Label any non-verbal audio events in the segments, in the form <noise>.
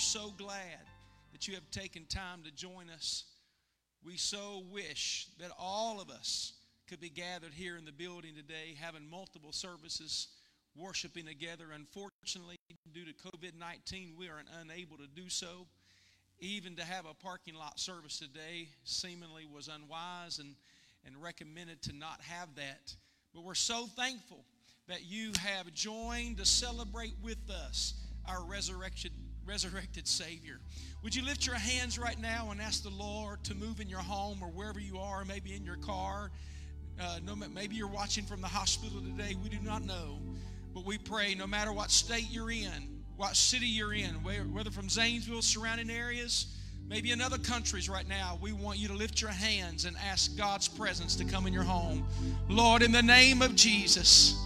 so glad that you have taken time to join us. We so wish that all of us could be gathered here in the building today, having multiple services, worshiping together. Unfortunately, due to COVID 19, we are unable to do so. Even to have a parking lot service today seemingly was unwise and, and recommended to not have that. But we're so thankful that you have joined to celebrate with us our resurrection resurrected Savior. Would you lift your hands right now and ask the Lord to move in your home or wherever you are, maybe in your car? Uh, no, maybe you're watching from the hospital today. We do not know. But we pray no matter what state you're in, what city you're in, whether from Zanesville, surrounding areas, maybe in other countries right now, we want you to lift your hands and ask God's presence to come in your home. Lord, in the name of Jesus,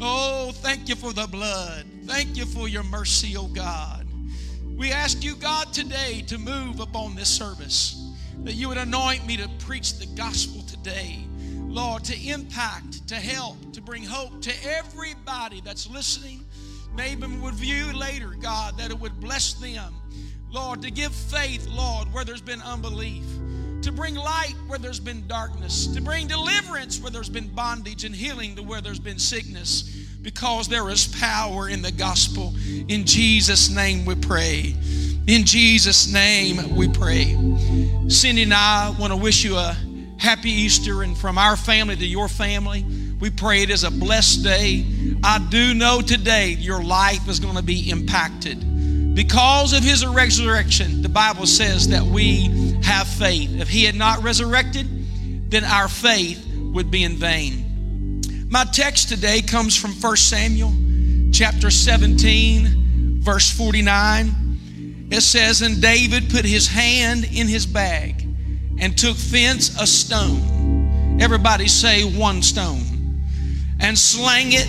oh, thank you for the blood. Thank you for your mercy, oh God. We ask you, God, today to move upon this service, that you would anoint me to preach the gospel today. Lord, to impact, to help, to bring hope to everybody that's listening. Maybe would view later, God, that it would bless them. Lord, to give faith, Lord, where there's been unbelief, to bring light where there's been darkness, to bring deliverance where there's been bondage and healing to where there's been sickness because there is power in the gospel. In Jesus' name we pray. In Jesus' name we pray. Cindy and I want to wish you a happy Easter, and from our family to your family, we pray it is a blessed day. I do know today your life is going to be impacted. Because of his resurrection, the Bible says that we have faith. If he had not resurrected, then our faith would be in vain. My text today comes from 1 Samuel chapter 17, verse 49. It says, And David put his hand in his bag and took thence a stone. Everybody say one stone. And slang it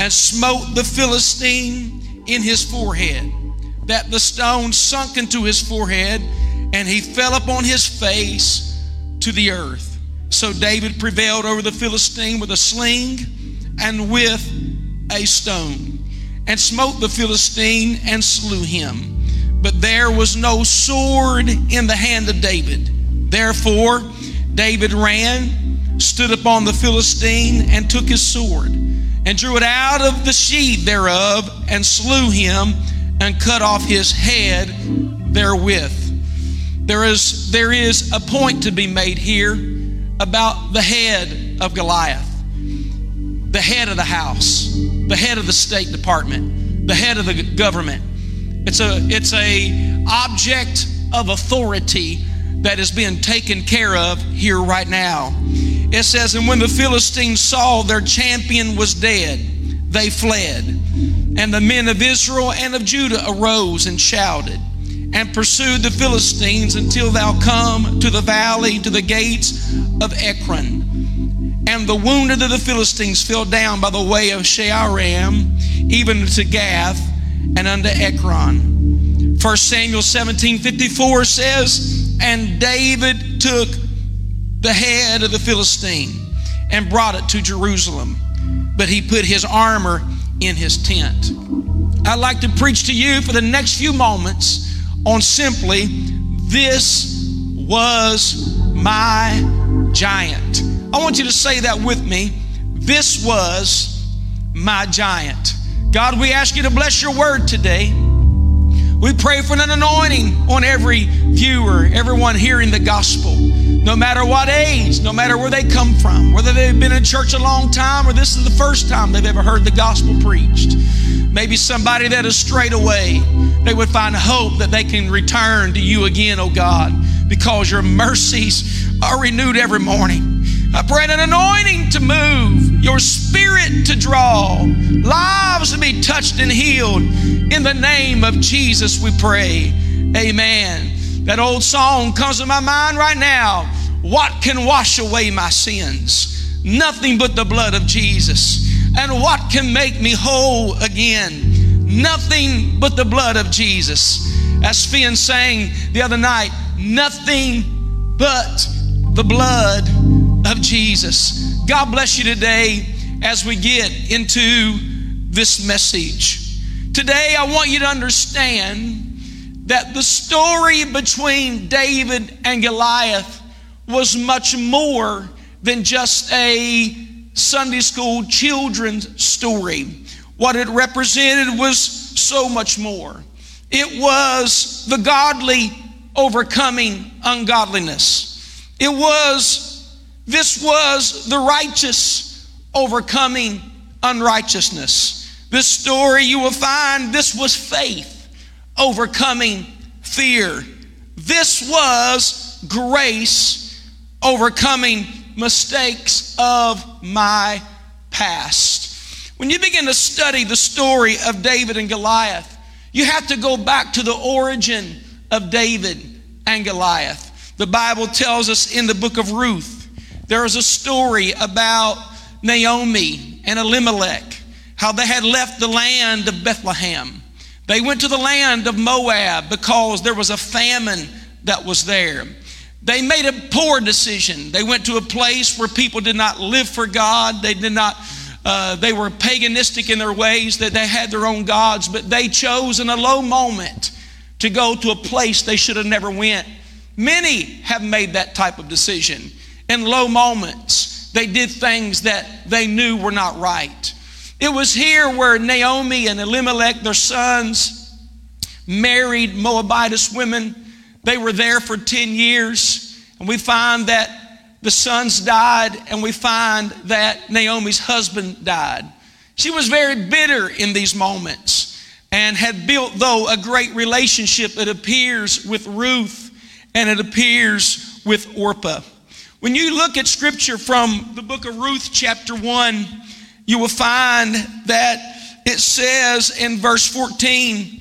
and smote the Philistine in his forehead, that the stone sunk into his forehead, and he fell upon his face to the earth. So David prevailed over the Philistine with a sling and with a stone, and smote the Philistine and slew him. But there was no sword in the hand of David. Therefore, David ran, stood upon the Philistine, and took his sword, and drew it out of the sheath thereof, and slew him, and cut off his head therewith. There is, there is a point to be made here about the head of Goliath, the head of the house, the head of the State Department, the head of the government. It's a, it's a object of authority that is being taken care of here right now. It says, And when the Philistines saw their champion was dead, they fled. And the men of Israel and of Judah arose and shouted and pursued the Philistines until thou come to the valley, to the gates of Ekron. And the wounded of the Philistines fell down by the way of Shaaraim, even to Gath and unto Ekron. 1 Samuel 17 54 says, And David took the head of the Philistine and brought it to Jerusalem, but he put his armor in his tent. I'd like to preach to you for the next few moments on simply, This was my giant. I want you to say that with me. This was my giant. God, we ask you to bless your word today. We pray for an anointing on every viewer, everyone hearing the gospel, no matter what age, no matter where they come from, whether they've been in church a long time or this is the first time they've ever heard the gospel preached. Maybe somebody that has strayed away, they would find hope that they can return to you again, oh God, because your mercies are renewed every morning. I pray an anointing to move, your spirit to draw, lives to be touched and healed. In the name of Jesus, we pray. Amen. That old song comes to my mind right now. What can wash away my sins? Nothing but the blood of Jesus. And what can make me whole again? Nothing but the blood of Jesus. As Finn sang the other night, nothing but the blood of Jesus. God bless you today as we get into this message. Today, I want you to understand that the story between David and Goliath was much more than just a Sunday school children's story. What it represented was so much more. It was the godly overcoming ungodliness. It was, this was the righteous overcoming unrighteousness. This story you will find, this was faith overcoming fear. This was grace overcoming mistakes of my past. When you begin to study the story of David and Goliath, you have to go back to the origin of David and Goliath. The Bible tells us in the book of Ruth, there is a story about Naomi and Elimelech, how they had left the land of Bethlehem. They went to the land of Moab because there was a famine that was there. They made a poor decision. They went to a place where people did not live for God. They did not, uh, they were paganistic in their ways, that they had their own gods, but they chose in a low moment to go to a place they should have never went. Many have made that type of decision. In low moments, they did things that they knew were not right. It was here where Naomi and Elimelech, their sons, married Moabitess women. They were there for 10 years. And we find that the sons died, and we find that Naomi's husband died. She was very bitter in these moments and had built, though, a great relationship, it appears, with Ruth and it appears with Orpah. When you look at scripture from the book of Ruth, chapter 1, you will find that it says in verse 14,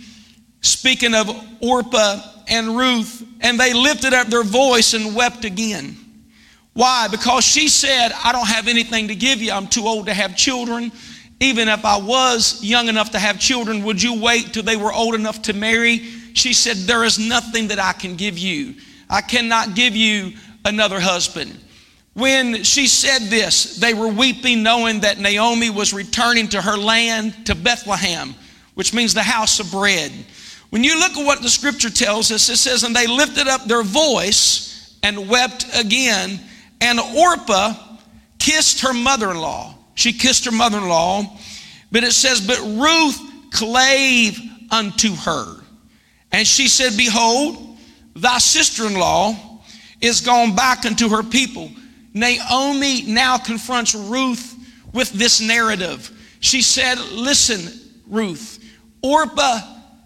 speaking of Orpah and Ruth, and they lifted up their voice and wept again. Why? Because she said, I don't have anything to give you. I'm too old to have children. Even if I was young enough to have children, would you wait till they were old enough to marry? She said, There is nothing that I can give you. I cannot give you another husband. When she said this, they were weeping, knowing that Naomi was returning to her land, to Bethlehem, which means the house of bread. When you look at what the scripture tells us, it says, And they lifted up their voice and wept again. And Orpah kissed her mother in law. She kissed her mother in law. But it says, But Ruth clave unto her. And she said, Behold, thy sister in law is gone back unto her people. Naomi now confronts Ruth with this narrative. She said, Listen, Ruth, Orpah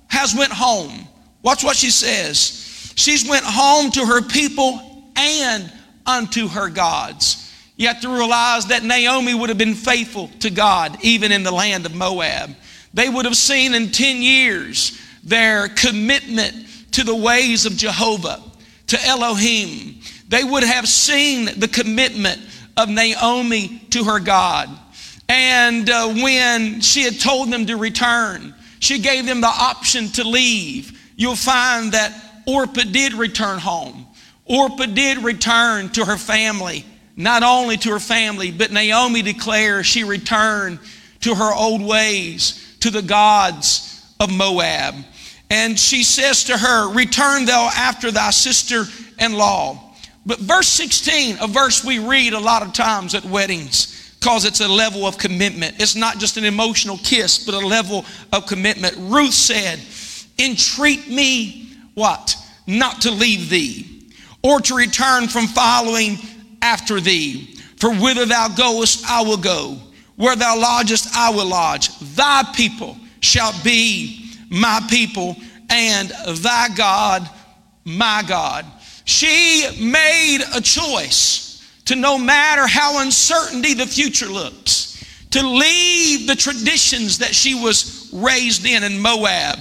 has went home. Watch what she says. She's went home to her people and unto her gods. You have to realize that Naomi would have been faithful to God even in the land of Moab. They would have seen in 10 years their commitment to the ways of Jehovah, to Elohim, they would have seen the commitment of Naomi to her God. And uh, when she had told them to return, she gave them the option to leave. You'll find that Orpah did return home. Orpah did return to her family, not only to her family, but Naomi declares she returned to her old ways, to the gods of Moab. And she says to her, Return thou after thy sister in law. But verse 16, a verse we read a lot of times at weddings, because it's a level of commitment. It's not just an emotional kiss, but a level of commitment. Ruth said, Entreat me, what? Not to leave thee, or to return from following after thee. For whither thou goest, I will go. Where thou lodgest, I will lodge. Thy people shall be my people, and thy God, my God. She made a choice to no matter how uncertainty the future looks, to leave the traditions that she was raised in in Moab.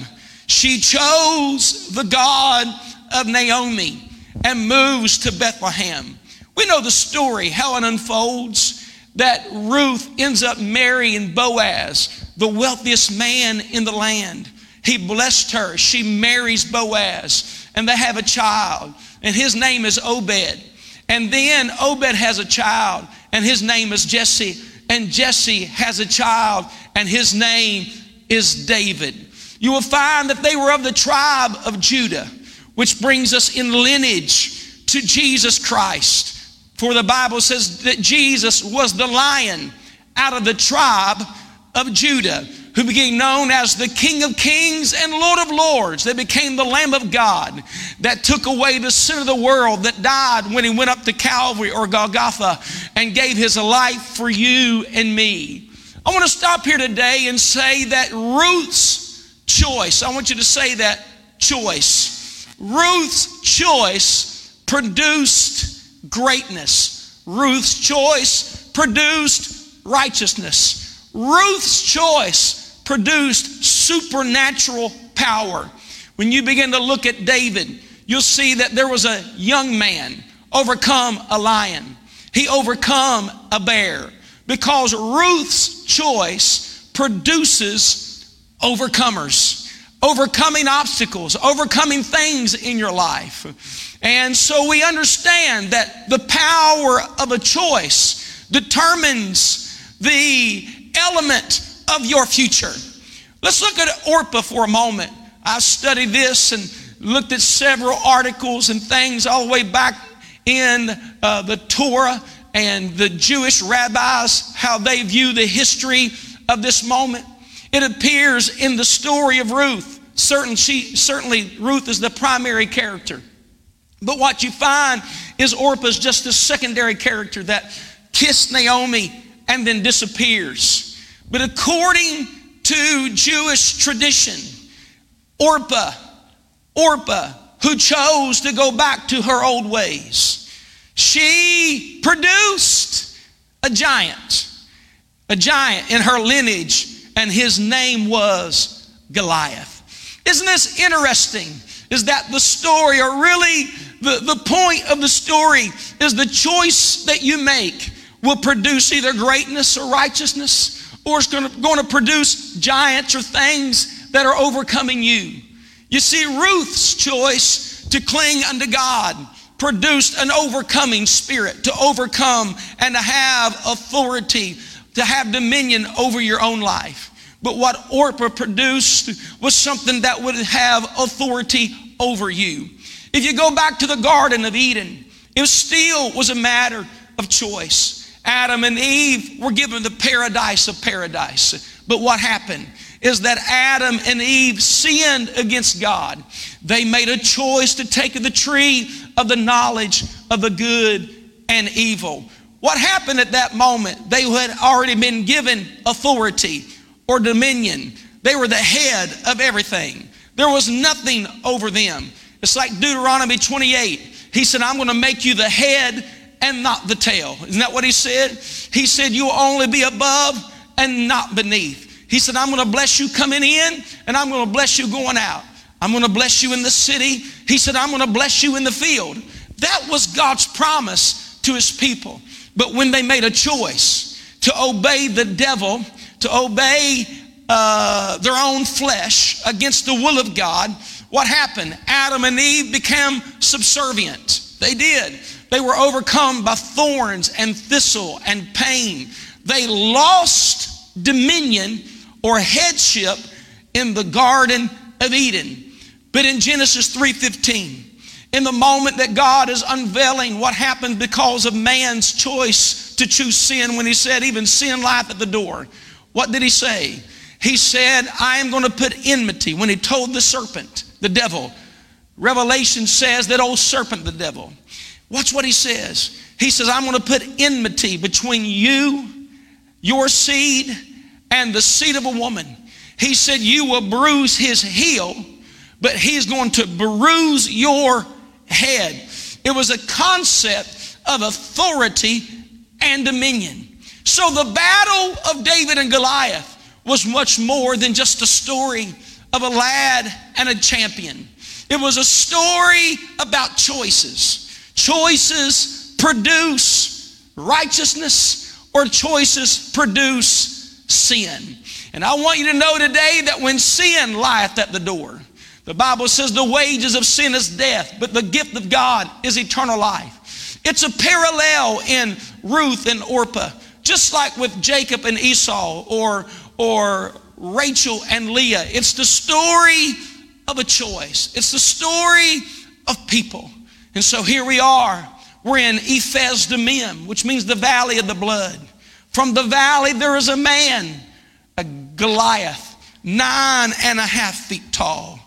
She chose the God of Naomi and moves to Bethlehem. We know the story, how it unfolds that Ruth ends up marrying Boaz, the wealthiest man in the land. He blessed her. She marries Boaz, and they have a child and his name is Obed. And then Obed has a child, and his name is Jesse. And Jesse has a child, and his name is David. You will find that they were of the tribe of Judah, which brings us in lineage to Jesus Christ. For the Bible says that Jesus was the lion out of the tribe of Judah, who became known as the King of Kings and Lord of Lords. They became the Lamb of God that took away the sin of the world, that died when he went up to Calvary or Golgotha and gave his life for you and me. I want to stop here today and say that Ruth's choice, I want you to say that choice. Ruth's choice produced greatness. Ruth's choice produced righteousness. Ruth's choice produced supernatural power. When you begin to look at David, you'll see that there was a young man overcome a lion. He overcome a bear because Ruth's choice produces overcomers, overcoming obstacles, overcoming things in your life. And so we understand that the power of a choice determines the element of your future. Let's look at Orpah for a moment. I studied this and looked at several articles and things all the way back in uh, the Torah and the Jewish rabbis, how they view the history of this moment. It appears in the story of Ruth. Certain, she, certainly, Ruth is the primary character. But what you find is Orpah's just a secondary character that kissed Naomi and then disappears. But according to Jewish tradition, Orpah, Orpah, who chose to go back to her old ways, she produced a giant, a giant in her lineage, and his name was Goliath. Isn't this interesting? Is that the story, or really the, the point of the story, is the choice that you make will produce either greatness or righteousness, or it's going to produce giants or things that are overcoming you. You see, Ruth's choice to cling unto God produced an overcoming spirit, to overcome and to have authority, to have dominion over your own life. But what Orpah produced was something that would have authority over you. If you go back to the Garden of Eden, it still was a matter of choice. Adam and Eve were given the paradise of paradise. But what happened is that Adam and Eve sinned against God. They made a choice to take the tree of the knowledge of the good and evil. What happened at that moment? They had already been given authority or dominion. They were the head of everything. There was nothing over them. It's like Deuteronomy 28. He said, I'm going to make you the head and not the tail. Isn't that what he said? He said, You will only be above and not beneath. He said, I'm going to bless you coming in and I'm going to bless you going out. I'm going to bless you in the city. He said, I'm going to bless you in the field. That was God's promise to his people. But when they made a choice to obey the devil, to obey uh, their own flesh against the will of God, what happened? Adam and Eve became subservient. They did. They were overcome by thorns and thistle and pain. They lost dominion or headship in the Garden of Eden. But in Genesis 3:15, in the moment that God is unveiling what happened because of man's choice to choose sin, when he said, even sin lieth at the door, what did he say? He said, I am going to put enmity. When he told the serpent, the devil, Revelation says that old serpent, the devil, Watch what he says. He says, I'm going to put enmity between you, your seed, and the seed of a woman. He said, You will bruise his heel, but he's going to bruise your head. It was a concept of authority and dominion. So the battle of David and Goliath was much more than just a story of a lad and a champion. It was a story about choices. Choices produce righteousness, or choices produce sin. And I want you to know today that when sin lieth at the door, the Bible says the wages of sin is death, but the gift of God is eternal life. It's a parallel in Ruth and Orpah, just like with Jacob and Esau, or, or Rachel and Leah. It's the story of a choice, it's the story of people. And so here we are. We're in Ephes Dammim, which means the valley of the blood. From the valley, there is a man, a Goliath, nine and a half feet tall,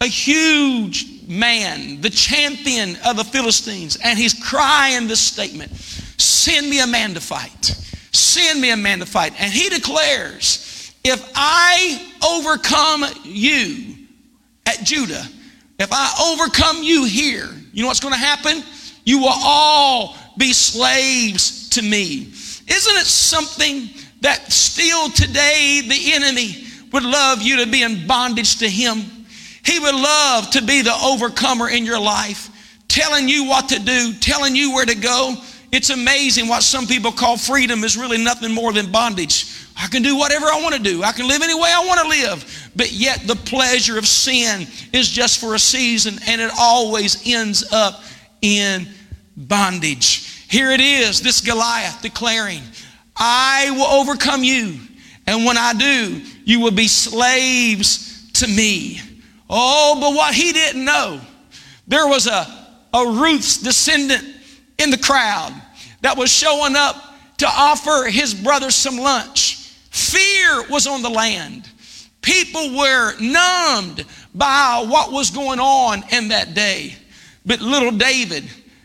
a huge man, the champion of the Philistines. And he's crying this statement Send me a man to fight. Send me a man to fight. And he declares, If I overcome you at Judah, if I overcome you here, you know what's going to happen? You will all be slaves to me. Isn't it something that still today the enemy would love you to be in bondage to him? He would love to be the overcomer in your life, telling you what to do, telling you where to go. It's amazing what some people call freedom is really nothing more than bondage. I can do whatever I want to do. I can live any way I want to live. But yet the pleasure of sin is just for a season and it always ends up in bondage. Here it is, this Goliath declaring, I will overcome you. And when I do, you will be slaves to me. Oh, but what he didn't know, there was a, a Ruth's descendant in the crowd that was showing up to offer his brother some lunch. Fear was on the land. People were numbed by what was going on in that day. But little David,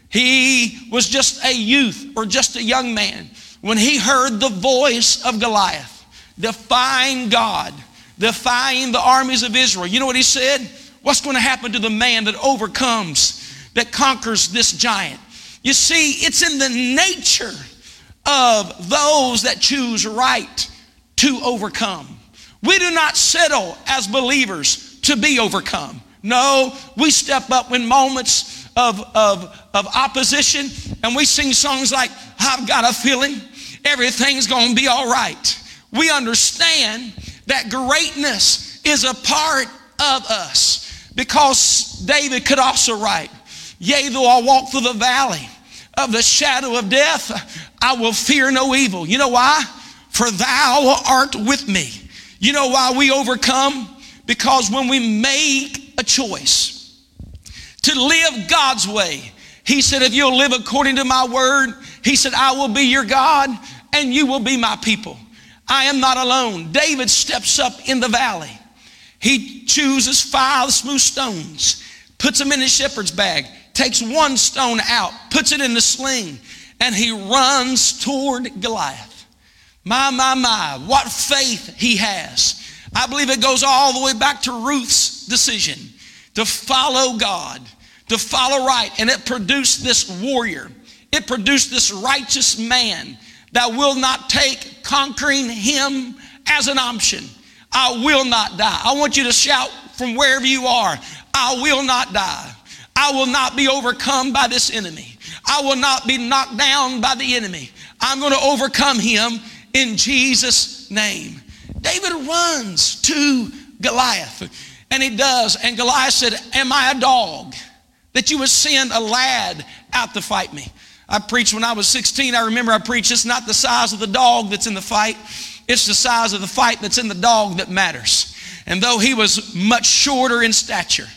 he was just a youth or just a young man when he heard the voice of Goliath defying God, defying the armies of Israel. You know what he said? What's going to happen to the man that overcomes, that conquers this giant? You see, it's in the nature of those that choose right to overcome. We do not settle as believers to be overcome. No, we step up in moments of, of, of opposition and we sing songs like, I've got a feeling everything's gonna be all right. We understand that greatness is a part of us because David could also write, Yea, though I walk through the valley of the shadow of death, I will fear no evil. You know why? For thou art with me. You know why we overcome? Because when we make a choice to live God's way, He said, if you'll live according to my word, He said, I will be your God and you will be my people. I am not alone. David steps up in the valley. He chooses five smooth stones, puts them in his shepherd's bag, takes one stone out, puts it in the sling, and he runs toward Goliath. My, my, my, what faith he has. I believe it goes all the way back to Ruth's decision to follow God, to follow right. And it produced this warrior, it produced this righteous man that will not take conquering him as an option. I will not die. I want you to shout from wherever you are I will not die. I will not be overcome by this enemy. I will not be knocked down by the enemy. I'm going to overcome him in Jesus' name. David runs to Goliath, and he does. And Goliath said, Am I a dog that you would send a lad out to fight me? I preached when I was 16. I remember I preached, it's not the size of the dog that's in the fight, it's the size of the fight that's in the dog that matters. And though he was much shorter in stature,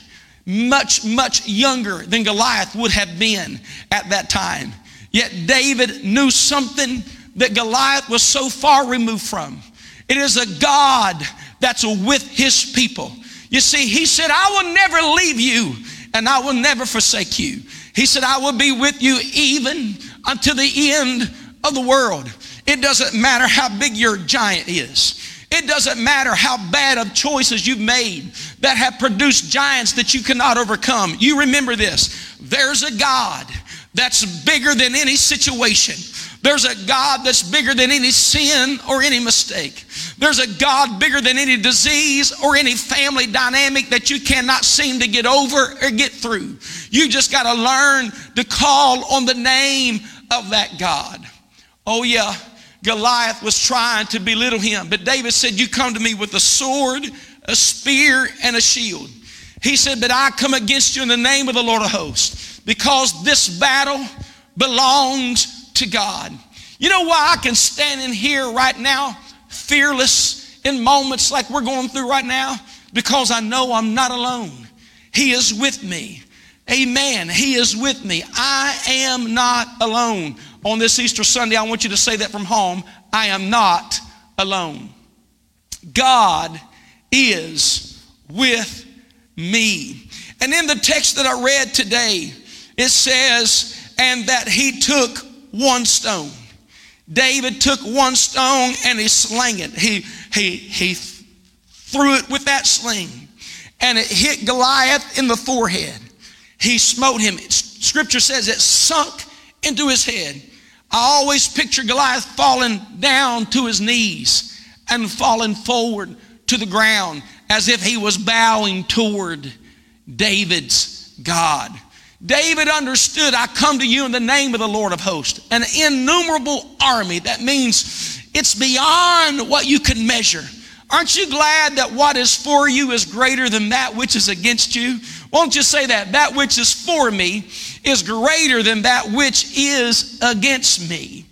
much, much younger than Goliath would have been at that time, yet David knew something that Goliath was so far removed from. It is a God that's with his people. You see, he said, I will never leave you and I will never forsake you. He said, I will be with you even until the end of the world. It doesn't matter how big your giant is. It doesn't matter how bad of choices you've made that have produced giants that you cannot overcome. You remember this. There's a God that's bigger than any situation. There's a God that's bigger than any sin or any mistake. There's a God bigger than any disease or any family dynamic that you cannot seem to get over or get through. You just got to learn to call on the name of that God. Oh, yeah. Goliath was trying to belittle him, but David said, You come to me with a sword, a spear, and a shield. He said, But I come against you in the name of the Lord of hosts, because this battle belongs to God. You know why I can stand in here right now, fearless in moments like we're going through right now? Because I know I'm not alone. He is with me. Amen. He is with me. I am not alone. On this Easter Sunday, I want you to say that from home. I am not alone. God is with me. And in the text that I read today, it says, and that he took one stone. David took one stone and he slang it. He, he, he threw it with that sling and it hit Goliath in the forehead. He smote him. Scripture says it sunk into his head. I always picture Goliath falling down to his knees and falling forward to the ground as if he was bowing toward David's God. David understood, I come to you in the name of the Lord of hosts, an innumerable army. That means it's beyond what you can measure. Aren't you glad that what is for you is greater than that which is against you? Won't you say that? That which is for me is greater than that which is against me.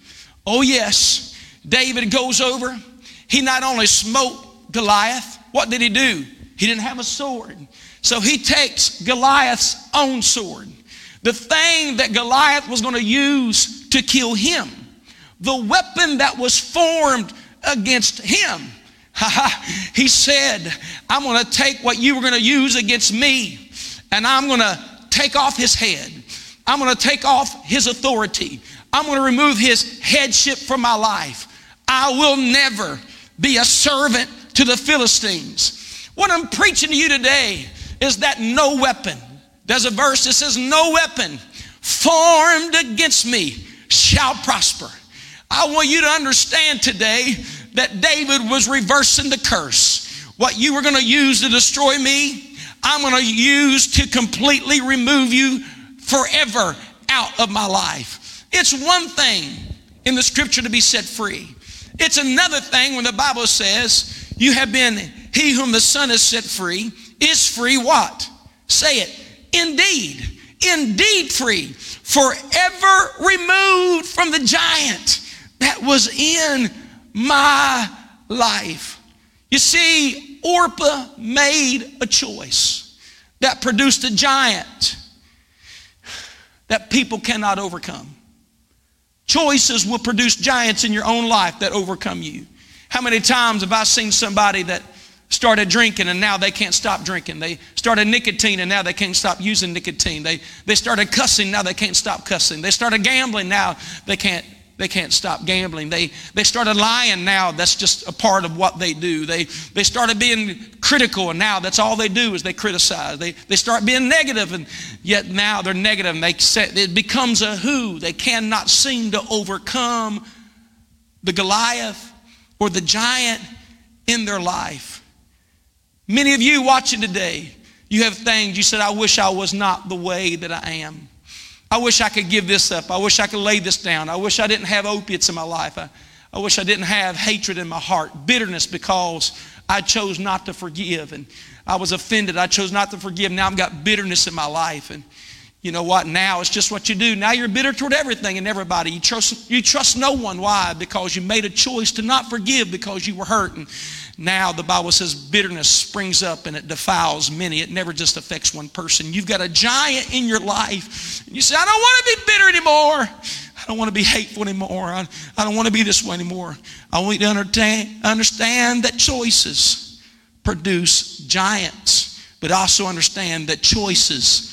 Oh, yes. David goes over. He not only smote Goliath, what did he do? He didn't have a sword. So he takes Goliath's own sword, the thing that Goliath was going to use to kill him, the weapon that was formed against him. <laughs> he said, I'm going to take what you were going to use against me and I'm going to take off his head. I'm going to take off his authority. I'm going to remove his headship from my life. I will never be a servant to the Philistines. What I'm preaching to you today is that no weapon, there's a verse that says, No weapon formed against me shall prosper. I want you to understand today that David was reversing the curse. What you were going to use to destroy me, I'm going to use to completely remove you forever out of my life. It's one thing in the scripture to be set free. It's another thing when the Bible says, You have been, he whom the Son has set free is free what? Say it. Indeed. Indeed free. Forever removed from the giant that was in my life. You see, Orpah made a choice that produced a giant that people cannot overcome. Choices will produce giants in your own life that overcome you. How many times have I seen somebody that started drinking and now they can't stop drinking? They started nicotine and now they can't stop using nicotine. They, they started cussing, now they can't stop cussing. They started gambling, now they can't they can't stop gambling. They, they started lying now. That's just a part of what they do. They, they started being critical, and now that's all they do is they criticize. They, they start being negative, and yet now they're negative. And they say, it becomes a who. They cannot seem to overcome the Goliath or the giant in their life. Many of you watching today, you have things you said, I wish I was not the way that I am. I wish I could give this up. I wish I could lay this down. I wish I didn't have opiates in my life. I, I wish I didn't have hatred in my heart, bitterness because I chose not to forgive and I was offended. I chose not to forgive. Now I've got bitterness in my life. And you know what? Now it's just what you do. Now you're bitter toward everything and everybody. You trust, you trust no one. Why? Because you made a choice to not forgive because you were hurt. And now the Bible says bitterness springs up and it defiles many. It never just affects one person. You've got a giant in your life. And you say, I don't want to be bitter anymore. I don't want to be hateful anymore. I, I don't want to be this way anymore. I want you to understand, understand that choices produce giants, but also understand that choices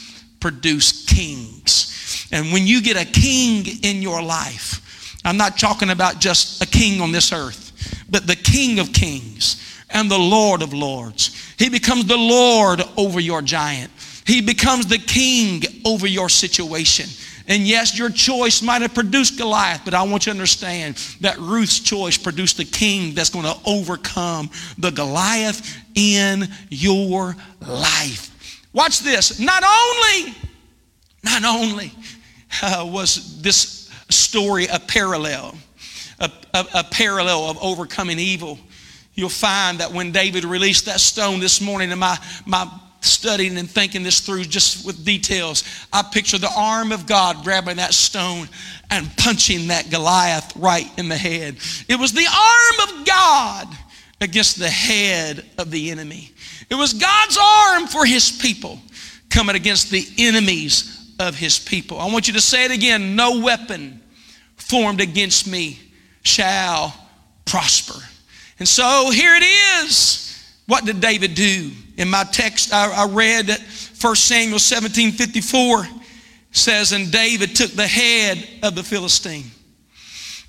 produce kings. And when you get a king in your life, I'm not talking about just a king on this earth but the King of Kings and the Lord of Lords. He becomes the Lord over your giant. He becomes the king over your situation. And yes, your choice might have produced Goliath, but I want you to understand that Ruth's choice produced the king that's going to overcome the Goliath in your life. Watch this. Not only, not only uh, was this story a parallel, a, a, a parallel of overcoming evil. You'll find that when David released that stone this morning in my, my studying and thinking this through just with details, I picture the arm of God grabbing that stone and punching that Goliath right in the head. It was the arm of God against the head of the enemy. It was God's arm for his people coming against the enemies of his people. I want you to say it again no weapon formed against me shall prosper. And so here it is. What did David do? In my text, I, I read that 1 Samuel 17 54 says, And David took the head of the Philistine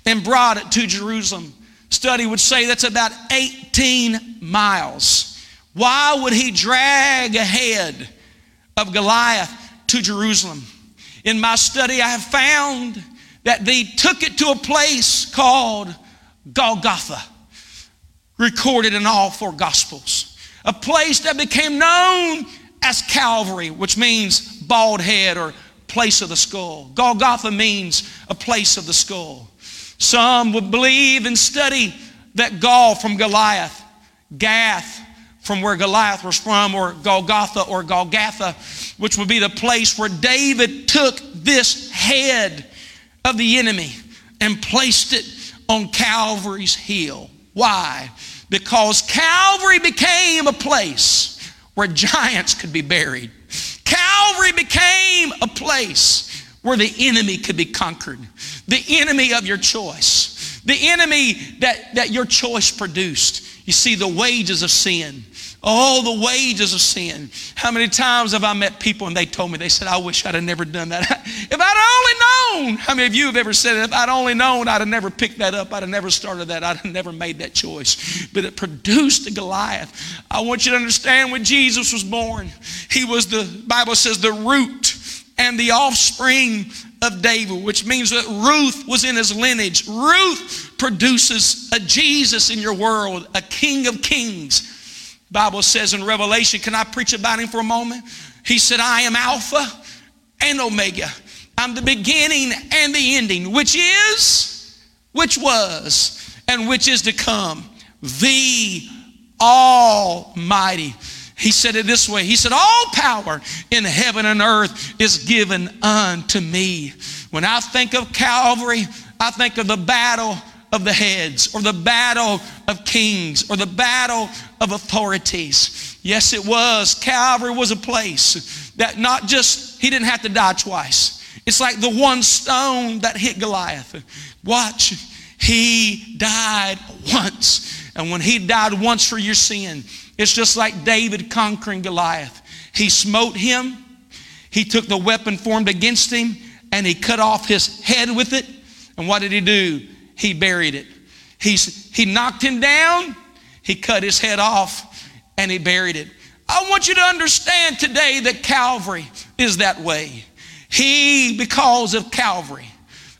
and brought it to Jerusalem. Study would say that's about 18 miles. Why would he drag ahead of Goliath to Jerusalem? In my study, I have found that they took it to a place called Golgotha, recorded in all four Gospels. A place that became known as Calvary, which means bald head or place of the skull. Golgotha means a place of the skull. Some would believe and study that Gaul from Goliath, Gath from where Goliath was from, or Golgotha or Golgotha, which would be the place where David took this head of the enemy and placed it on Calvary's hill. Why? Because Calvary became a place where giants could be buried. Calvary became a place where the enemy could be conquered, the enemy of your choice, the enemy that, that your choice produced. You see, the wages of sin. Oh, the wages of sin. How many times have I met people and they told me, they said, I wish I'd have never done that. <laughs> if I'd only known, how many of you have ever said, if I'd only known, I'd have never picked that up, I'd have never started that, I'd have never made that choice. But it produced a Goliath. I want you to understand when Jesus was born, he was the, Bible says, the root and the offspring of David, which means that Ruth was in his lineage. Ruth produces a Jesus in your world, a King of Kings Bible says in Revelation, can I preach about him for a moment? He said, I am Alpha and Omega. I'm the beginning and the ending, which is, which was, and which is to come. The Almighty. He said it this way He said, All power in heaven and earth is given unto me. When I think of Calvary, I think of the battle of the heads, or the battle of kings, or the battle of authorities. Yes, it was. Calvary was a place that not just, he didn't have to die twice. It's like the one stone that hit Goliath. Watch, he died once. And when he died once for your sin, it's just like David conquering Goliath. He smote him, he took the weapon formed against him, and he cut off his head with it. And what did he do? He buried it. He's, he knocked him down, he cut his head off, and he buried it. I want you to understand today that Calvary is that way. He, because of Calvary,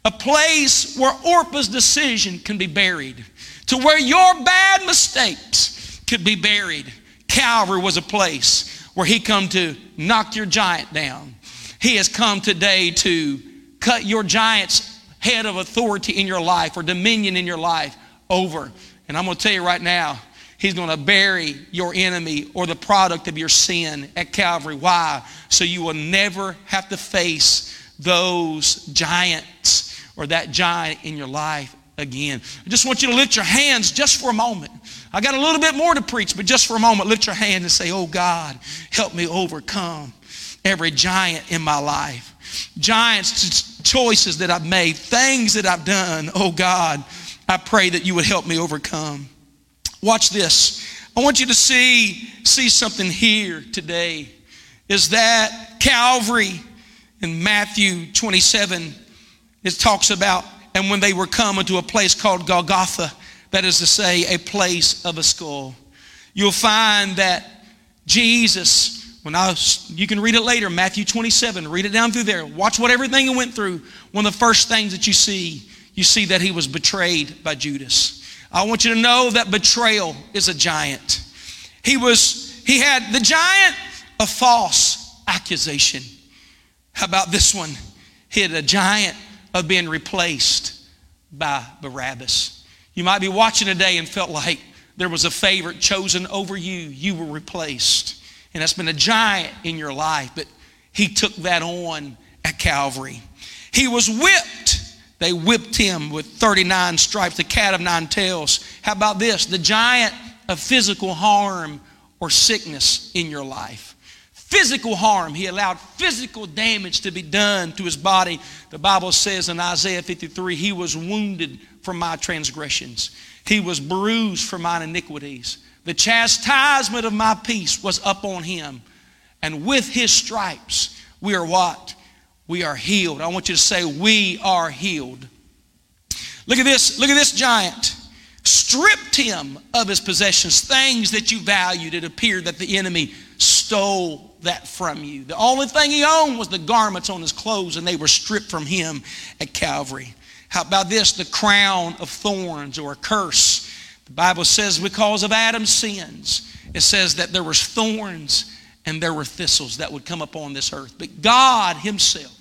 a place where Orpah's decision can be buried, to where your bad mistakes could be buried. Calvary was a place where he come to knock your giant down. He has come today to cut your giants head of authority in your life or dominion in your life over. And I'm going to tell you right now, He's going to bury your enemy or the product of your sin at Calvary. Why? So you will never have to face those giants or that giant in your life again. I just want you to lift your hands just for a moment. I got a little bit more to preach, but just for a moment, lift your hand and say, Oh God, help me overcome every giant in my life. Giants, choices that I've made, things that I've done. Oh God, I pray that you would help me overcome. Watch this. I want you to see, see something here today. Is that Calvary in Matthew 27, it talks about, and when they were coming to a place called Golgotha, that is to say, a place of a skull. You'll find that Jesus when I you can read it later, Matthew 27, read it down through there. Watch what everything he went through. One of the first things that you see, you see that he was betrayed by Judas. I want you to know that betrayal is a giant. He was, he had the giant of false accusation. How about this one? He had a giant of being replaced by Barabbas. You might be watching today and felt like there was a favorite chosen over you, you were replaced and that's been a giant in your life, but he took that on at Calvary. He was whipped. They whipped him with 39 stripes, the cat of nine tails. How about this? The giant of physical harm or sickness in your life. Physical harm. He allowed physical damage to be done to his body. The Bible says in Isaiah 53 He was wounded for my transgressions, He was bruised for mine iniquities. The chastisement of my peace was upon Him. And with His stripes, we are what? We are healed. I want you to say, We are healed. Look at this. Look at this giant. Stripped him of his possessions, things that you valued. It appeared that the enemy stole that from you. The only thing he owned was the garments on his clothes, and they were stripped from him at Calvary. How about this? The crown of thorns or a curse. The Bible says because of Adam's sins, it says that there was thorns and there were thistles that would come upon this earth. But God himself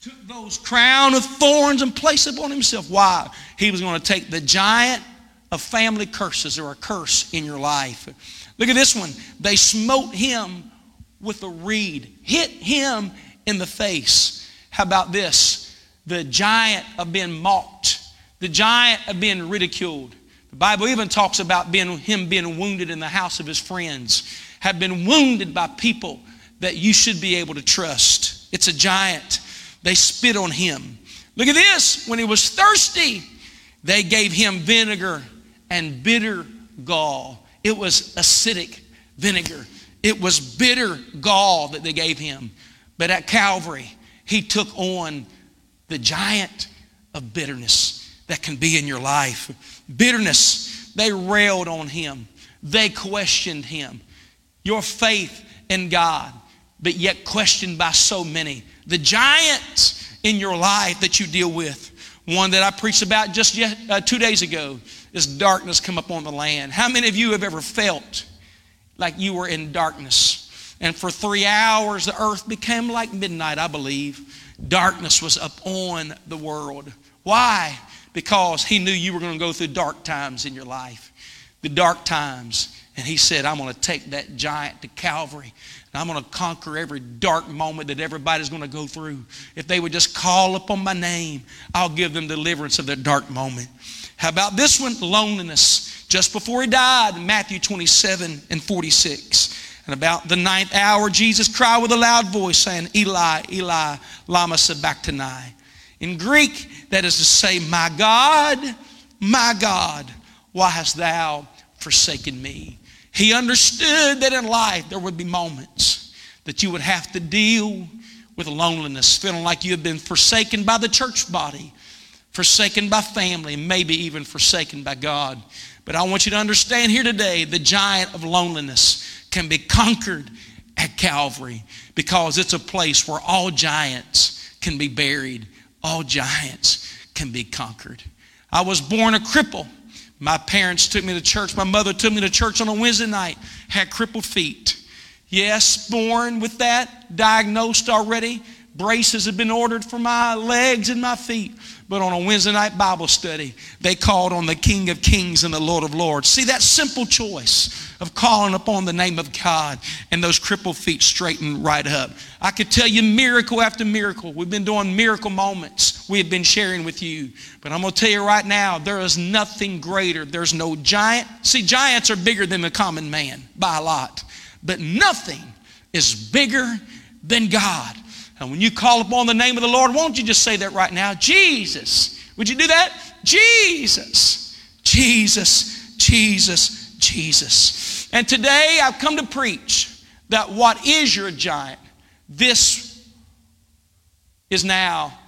took those crown of thorns and placed upon himself. Why? He was going to take the giant of family curses or a curse in your life. Look at this one. They smote him with a reed, hit him in the face. How about this? The giant of being mocked, the giant of being ridiculed. The Bible even talks about being, him being wounded in the house of his friends, have been wounded by people that you should be able to trust. It's a giant. They spit on him. Look at this. When he was thirsty, they gave him vinegar and bitter gall. It was acidic vinegar. It was bitter gall that they gave him. But at Calvary, he took on the giant of bitterness that can be in your life. Bitterness, they railed on him, they questioned him. Your faith in God, but yet questioned by so many. The giant in your life that you deal with, one that I preached about just yet, uh, two days ago, is darkness come upon the land. How many of you have ever felt like you were in darkness? And for three hours, the earth became like midnight, I believe. Darkness was upon the world. Why? Because he knew you were going to go through dark times in your life. The dark times. And he said, I'm going to take that giant to Calvary. And I'm going to conquer every dark moment that everybody's going to go through. If they would just call upon my name, I'll give them deliverance of their dark moment. How about this one? Loneliness. Just before he died, Matthew 27 and 46. And about the ninth hour, Jesus cried with a loud voice, saying, Eli, Eli, Lama Sabachthani. In Greek, that is to say, My God, my God, why hast thou forsaken me? He understood that in life there would be moments that you would have to deal with loneliness, feeling like you have been forsaken by the church body, forsaken by family, maybe even forsaken by God. But I want you to understand here today the giant of loneliness can be conquered at Calvary because it's a place where all giants can be buried, all giants can be conquered. I was born a cripple. My parents took me to church. My mother took me to church on a Wednesday night, had crippled feet. Yes, born with that, diagnosed already. Braces had been ordered for my legs and my feet. But on a Wednesday night Bible study, they called on the King of Kings and the Lord of Lords. See that simple choice of calling upon the name of God and those crippled feet straightened right up. I could tell you miracle after miracle. We've been doing miracle moments we have been sharing with you. But I'm going to tell you right now, there is nothing greater. There's no giant. See, giants are bigger than the common man by a lot. But nothing is bigger than God. And when you call upon the name of the Lord, won't you just say that right now? Jesus. Would you do that? Jesus. Jesus. Jesus. Jesus. And today I've come to preach that what is your giant, this is now,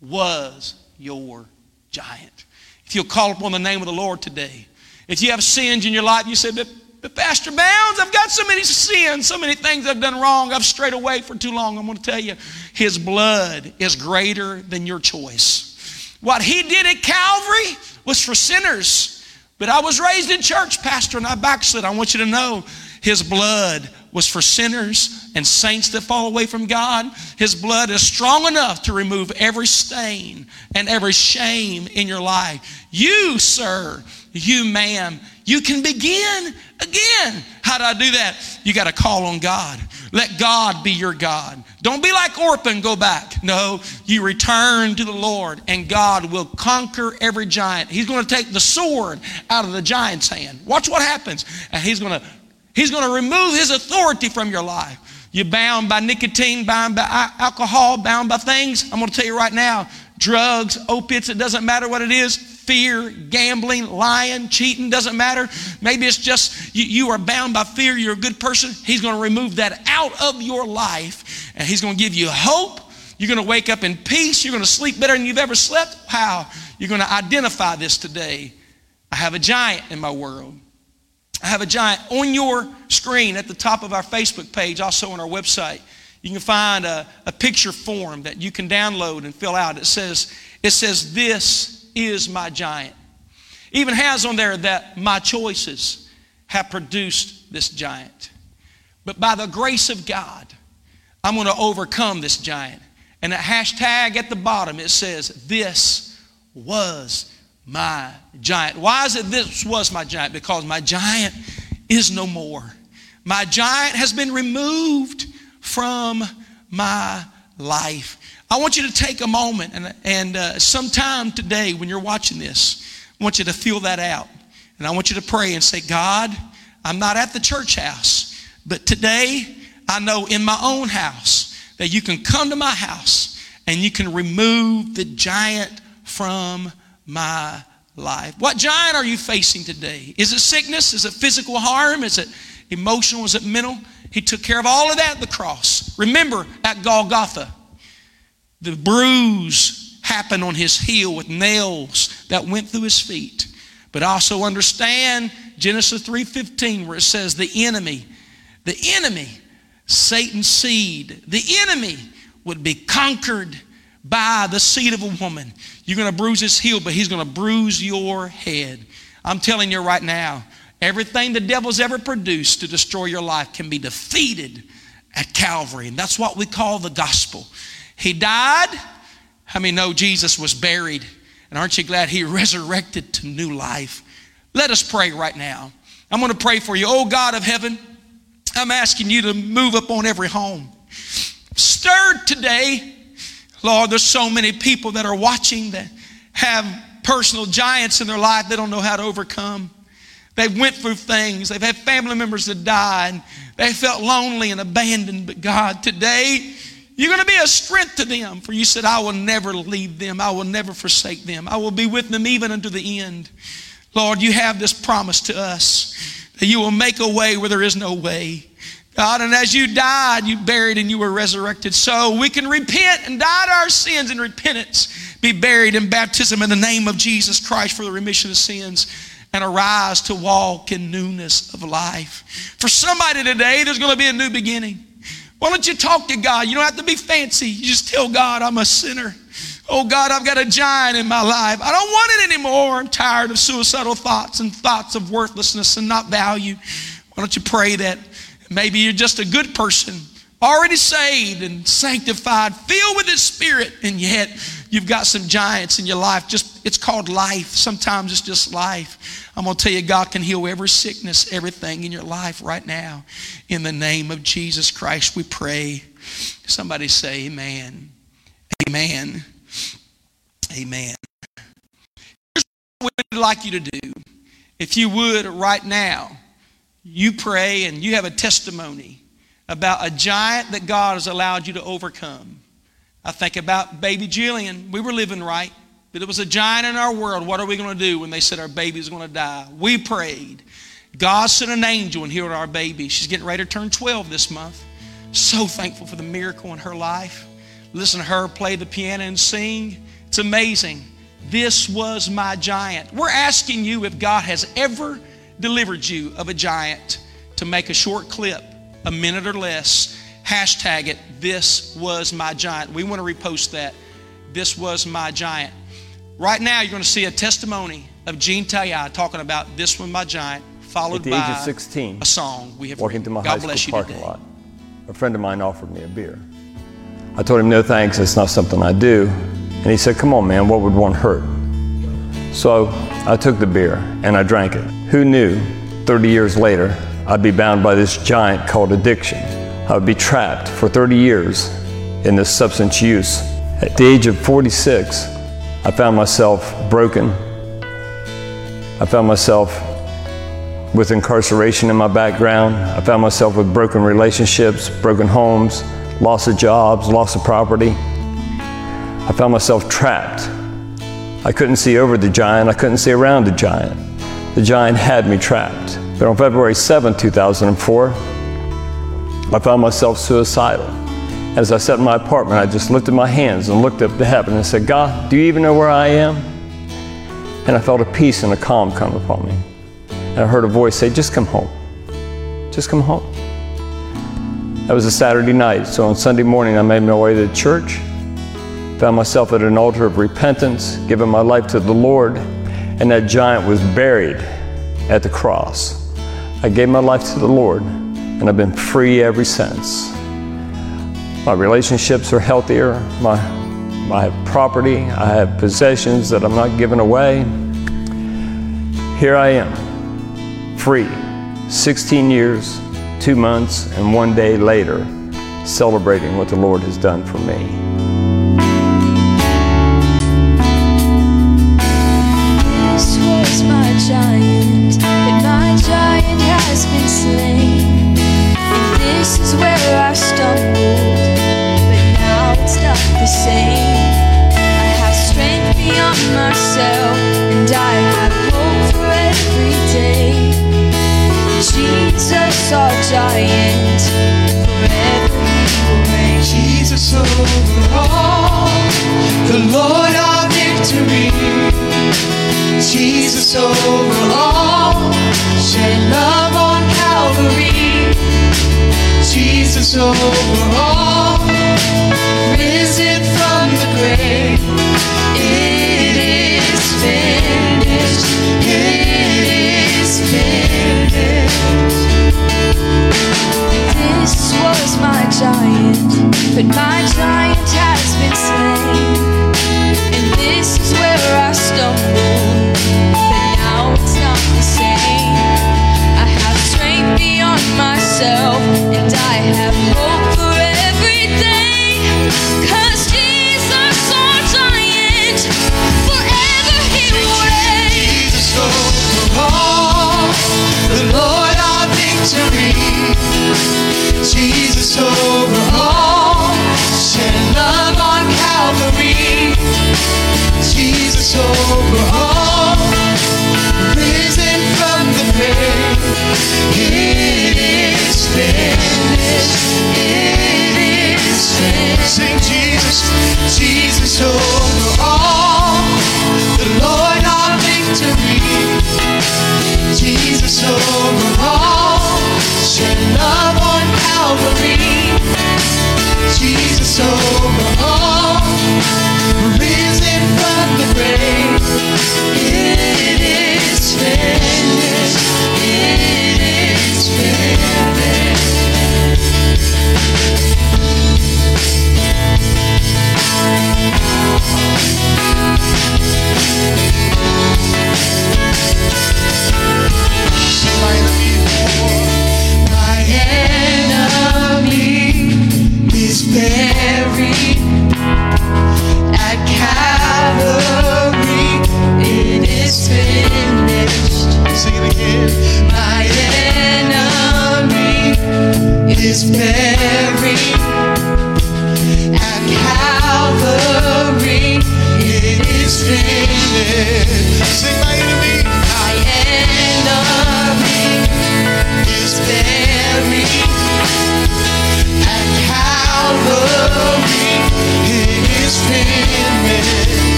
was your giant. If you'll call upon the name of the Lord today, if you have sins in your life, you say, but but Pastor Bounds, I've got so many sins, so many things I've done wrong. I've strayed away for too long. I'm going to tell you, His blood is greater than your choice. What He did at Calvary was for sinners. But I was raised in church, Pastor, and I backslid. I want you to know His blood was for sinners and saints that fall away from God. His blood is strong enough to remove every stain and every shame in your life. You, sir, you, ma'am, You can begin again. How do I do that? You got to call on God. Let God be your God. Don't be like Orpah, go back. No, you return to the Lord, and God will conquer every giant. He's going to take the sword out of the giant's hand. Watch what happens. And He's going to He's going to remove his authority from your life. You're bound by nicotine, bound by alcohol, bound by things. I'm going to tell you right now drugs, opiates, it doesn't matter what it is fear, gambling, lying, cheating, doesn't matter. Maybe it's just you, you, are bound by fear, you're a good person. He's going to remove that out of your life and He's going to give you hope. You're going to wake up in peace. You're going to sleep better than you've ever slept. How? You're going to identify this today. I have a giant in my world. I have a giant on your screen at the top of our Facebook page, also on our website. You can find a, a picture form that you can download and fill out. It says, it says, This is my giant. Even has on there that my choices have produced this giant. But by the grace of God, I'm going to overcome this giant. And a hashtag at the bottom, it says, This was my giant. Why is it this was my giant? Because my giant is no more. My giant has been removed from my life. I want you to take a moment and, and uh, sometime today when you're watching this, I want you to feel that out. And I want you to pray and say, God, I'm not at the church house, but today I know in my own house that you can come to my house and you can remove the giant from my life. What giant are you facing today? Is it sickness? Is it physical harm? Is it emotional? Is it mental? He took care of all of that at the cross. Remember at Golgotha, the bruise happened on his heel with nails that went through his feet. But also understand Genesis 3:15 where it says the enemy, the enemy, Satan's seed, the enemy would be conquered by the seed of a woman. You're going to bruise his heel, but he's going to bruise your head. I'm telling you right now, everything the devil's ever produced to destroy your life can be defeated at Calvary. And that's what we call the gospel. He died. How many know Jesus was buried? And aren't you glad he <laughs> resurrected to new life? Let us pray right now. I'm going to pray for you. Oh God of heaven, I'm asking you to move up on every home. Stirred today Lord, there's so many people that are watching that have personal giants in their life they don't know how to overcome. They've went through things. They've had family members that died. And they felt lonely and abandoned. But God, today, you're going to be a strength to them. For you said, I will never leave them. I will never forsake them. I will be with them even unto the end. Lord, you have this promise to us that you will make a way where there is no way. God, and as you died, you buried and you were resurrected. So we can repent and die to our sins in repentance, be buried in baptism in the name of Jesus Christ for the remission of sins, and arise to walk in newness of life. For somebody today, there's going to be a new beginning. Why don't you talk to God? You don't have to be fancy. You just tell God, I'm a sinner. Oh God, I've got a giant in my life. I don't want it anymore. I'm tired of suicidal thoughts and thoughts of worthlessness and not value. Why don't you pray that? Maybe you're just a good person, already saved and sanctified, filled with His Spirit, and yet you've got some giants in your life. Just it's called life. Sometimes it's just life. I'm to tell you, God can heal every sickness, everything in your life right now. In the name of Jesus Christ, we pray. Somebody say, Amen. Amen. Amen. Here's what we'd like you to do. If you would, right now, you pray and you have a testimony about a giant that God has allowed you to overcome. I think about baby Jillian. We were living right, but it was a giant in our world. What are we going to do when they said our baby's going to die? We prayed. God sent an angel and healed our baby. She's getting ready to turn 12 this month. So thankful for the miracle in her life. Listen to her play the piano and sing. It's amazing. This was my giant. We're asking you if God has ever delivered you of a giant to make a short clip, a minute or less. Hashtag it, this was my giant. We want to repost that. This was my giant. Right now, you're going to see a testimony of Gene Tayai talking about this was my giant, followed At the by age of 16, a song we have walking to my God high bless school you parking today. lot, a friend of mine offered me a beer. I told him, no thanks, it's not something I do. And he said, come on, man, what would one hurt? So I took the beer and I drank it. Who knew 30 years later I'd be bound by this giant called addiction? I would be trapped for 30 years in this substance use. At the age of 46, I found myself broken. I found myself with incarceration in my background. I found myself with broken relationships, broken homes, loss of jobs, loss of property. I found myself trapped. I couldn't see over the giant, I couldn't see around the giant. The giant had me trapped. But on February 7, 2004, I found myself suicidal. As I sat in my apartment, I just lifted my hands and looked up to heaven and said, God, do you even know where I am? And I felt a peace and a calm come upon me. And I heard a voice say, Just come home. Just come home. That was a Saturday night, so on Sunday morning, I made my way to church, found myself at an altar of repentance, giving my life to the Lord, and that giant was buried at the cross. I gave my life to the Lord, and I've been free ever since. My relationships are healthier. My, have property. I have possessions that I'm not giving away. Here I am, free, 16 years, two months, and one day later, celebrating what the Lord has done for me. This the same. I have strength beyond myself, and I have hope for every day. Jesus, our giant, forever he. Jesus over all, the Lord our victory. Jesus over all, shed love on Calvary. Jesus over all, risen from the grave. It is finished. It is finished. This was my giant, but my giant has been slain. And this is where I stumbled, but now it's not the same. I have strength beyond myself, and I have Jesus over all, love on Calvary. Jesus over all, risen from the grave. It is finished. It is finished. Sing Jesus, Jesus over all, the Lord our victory. Jesus over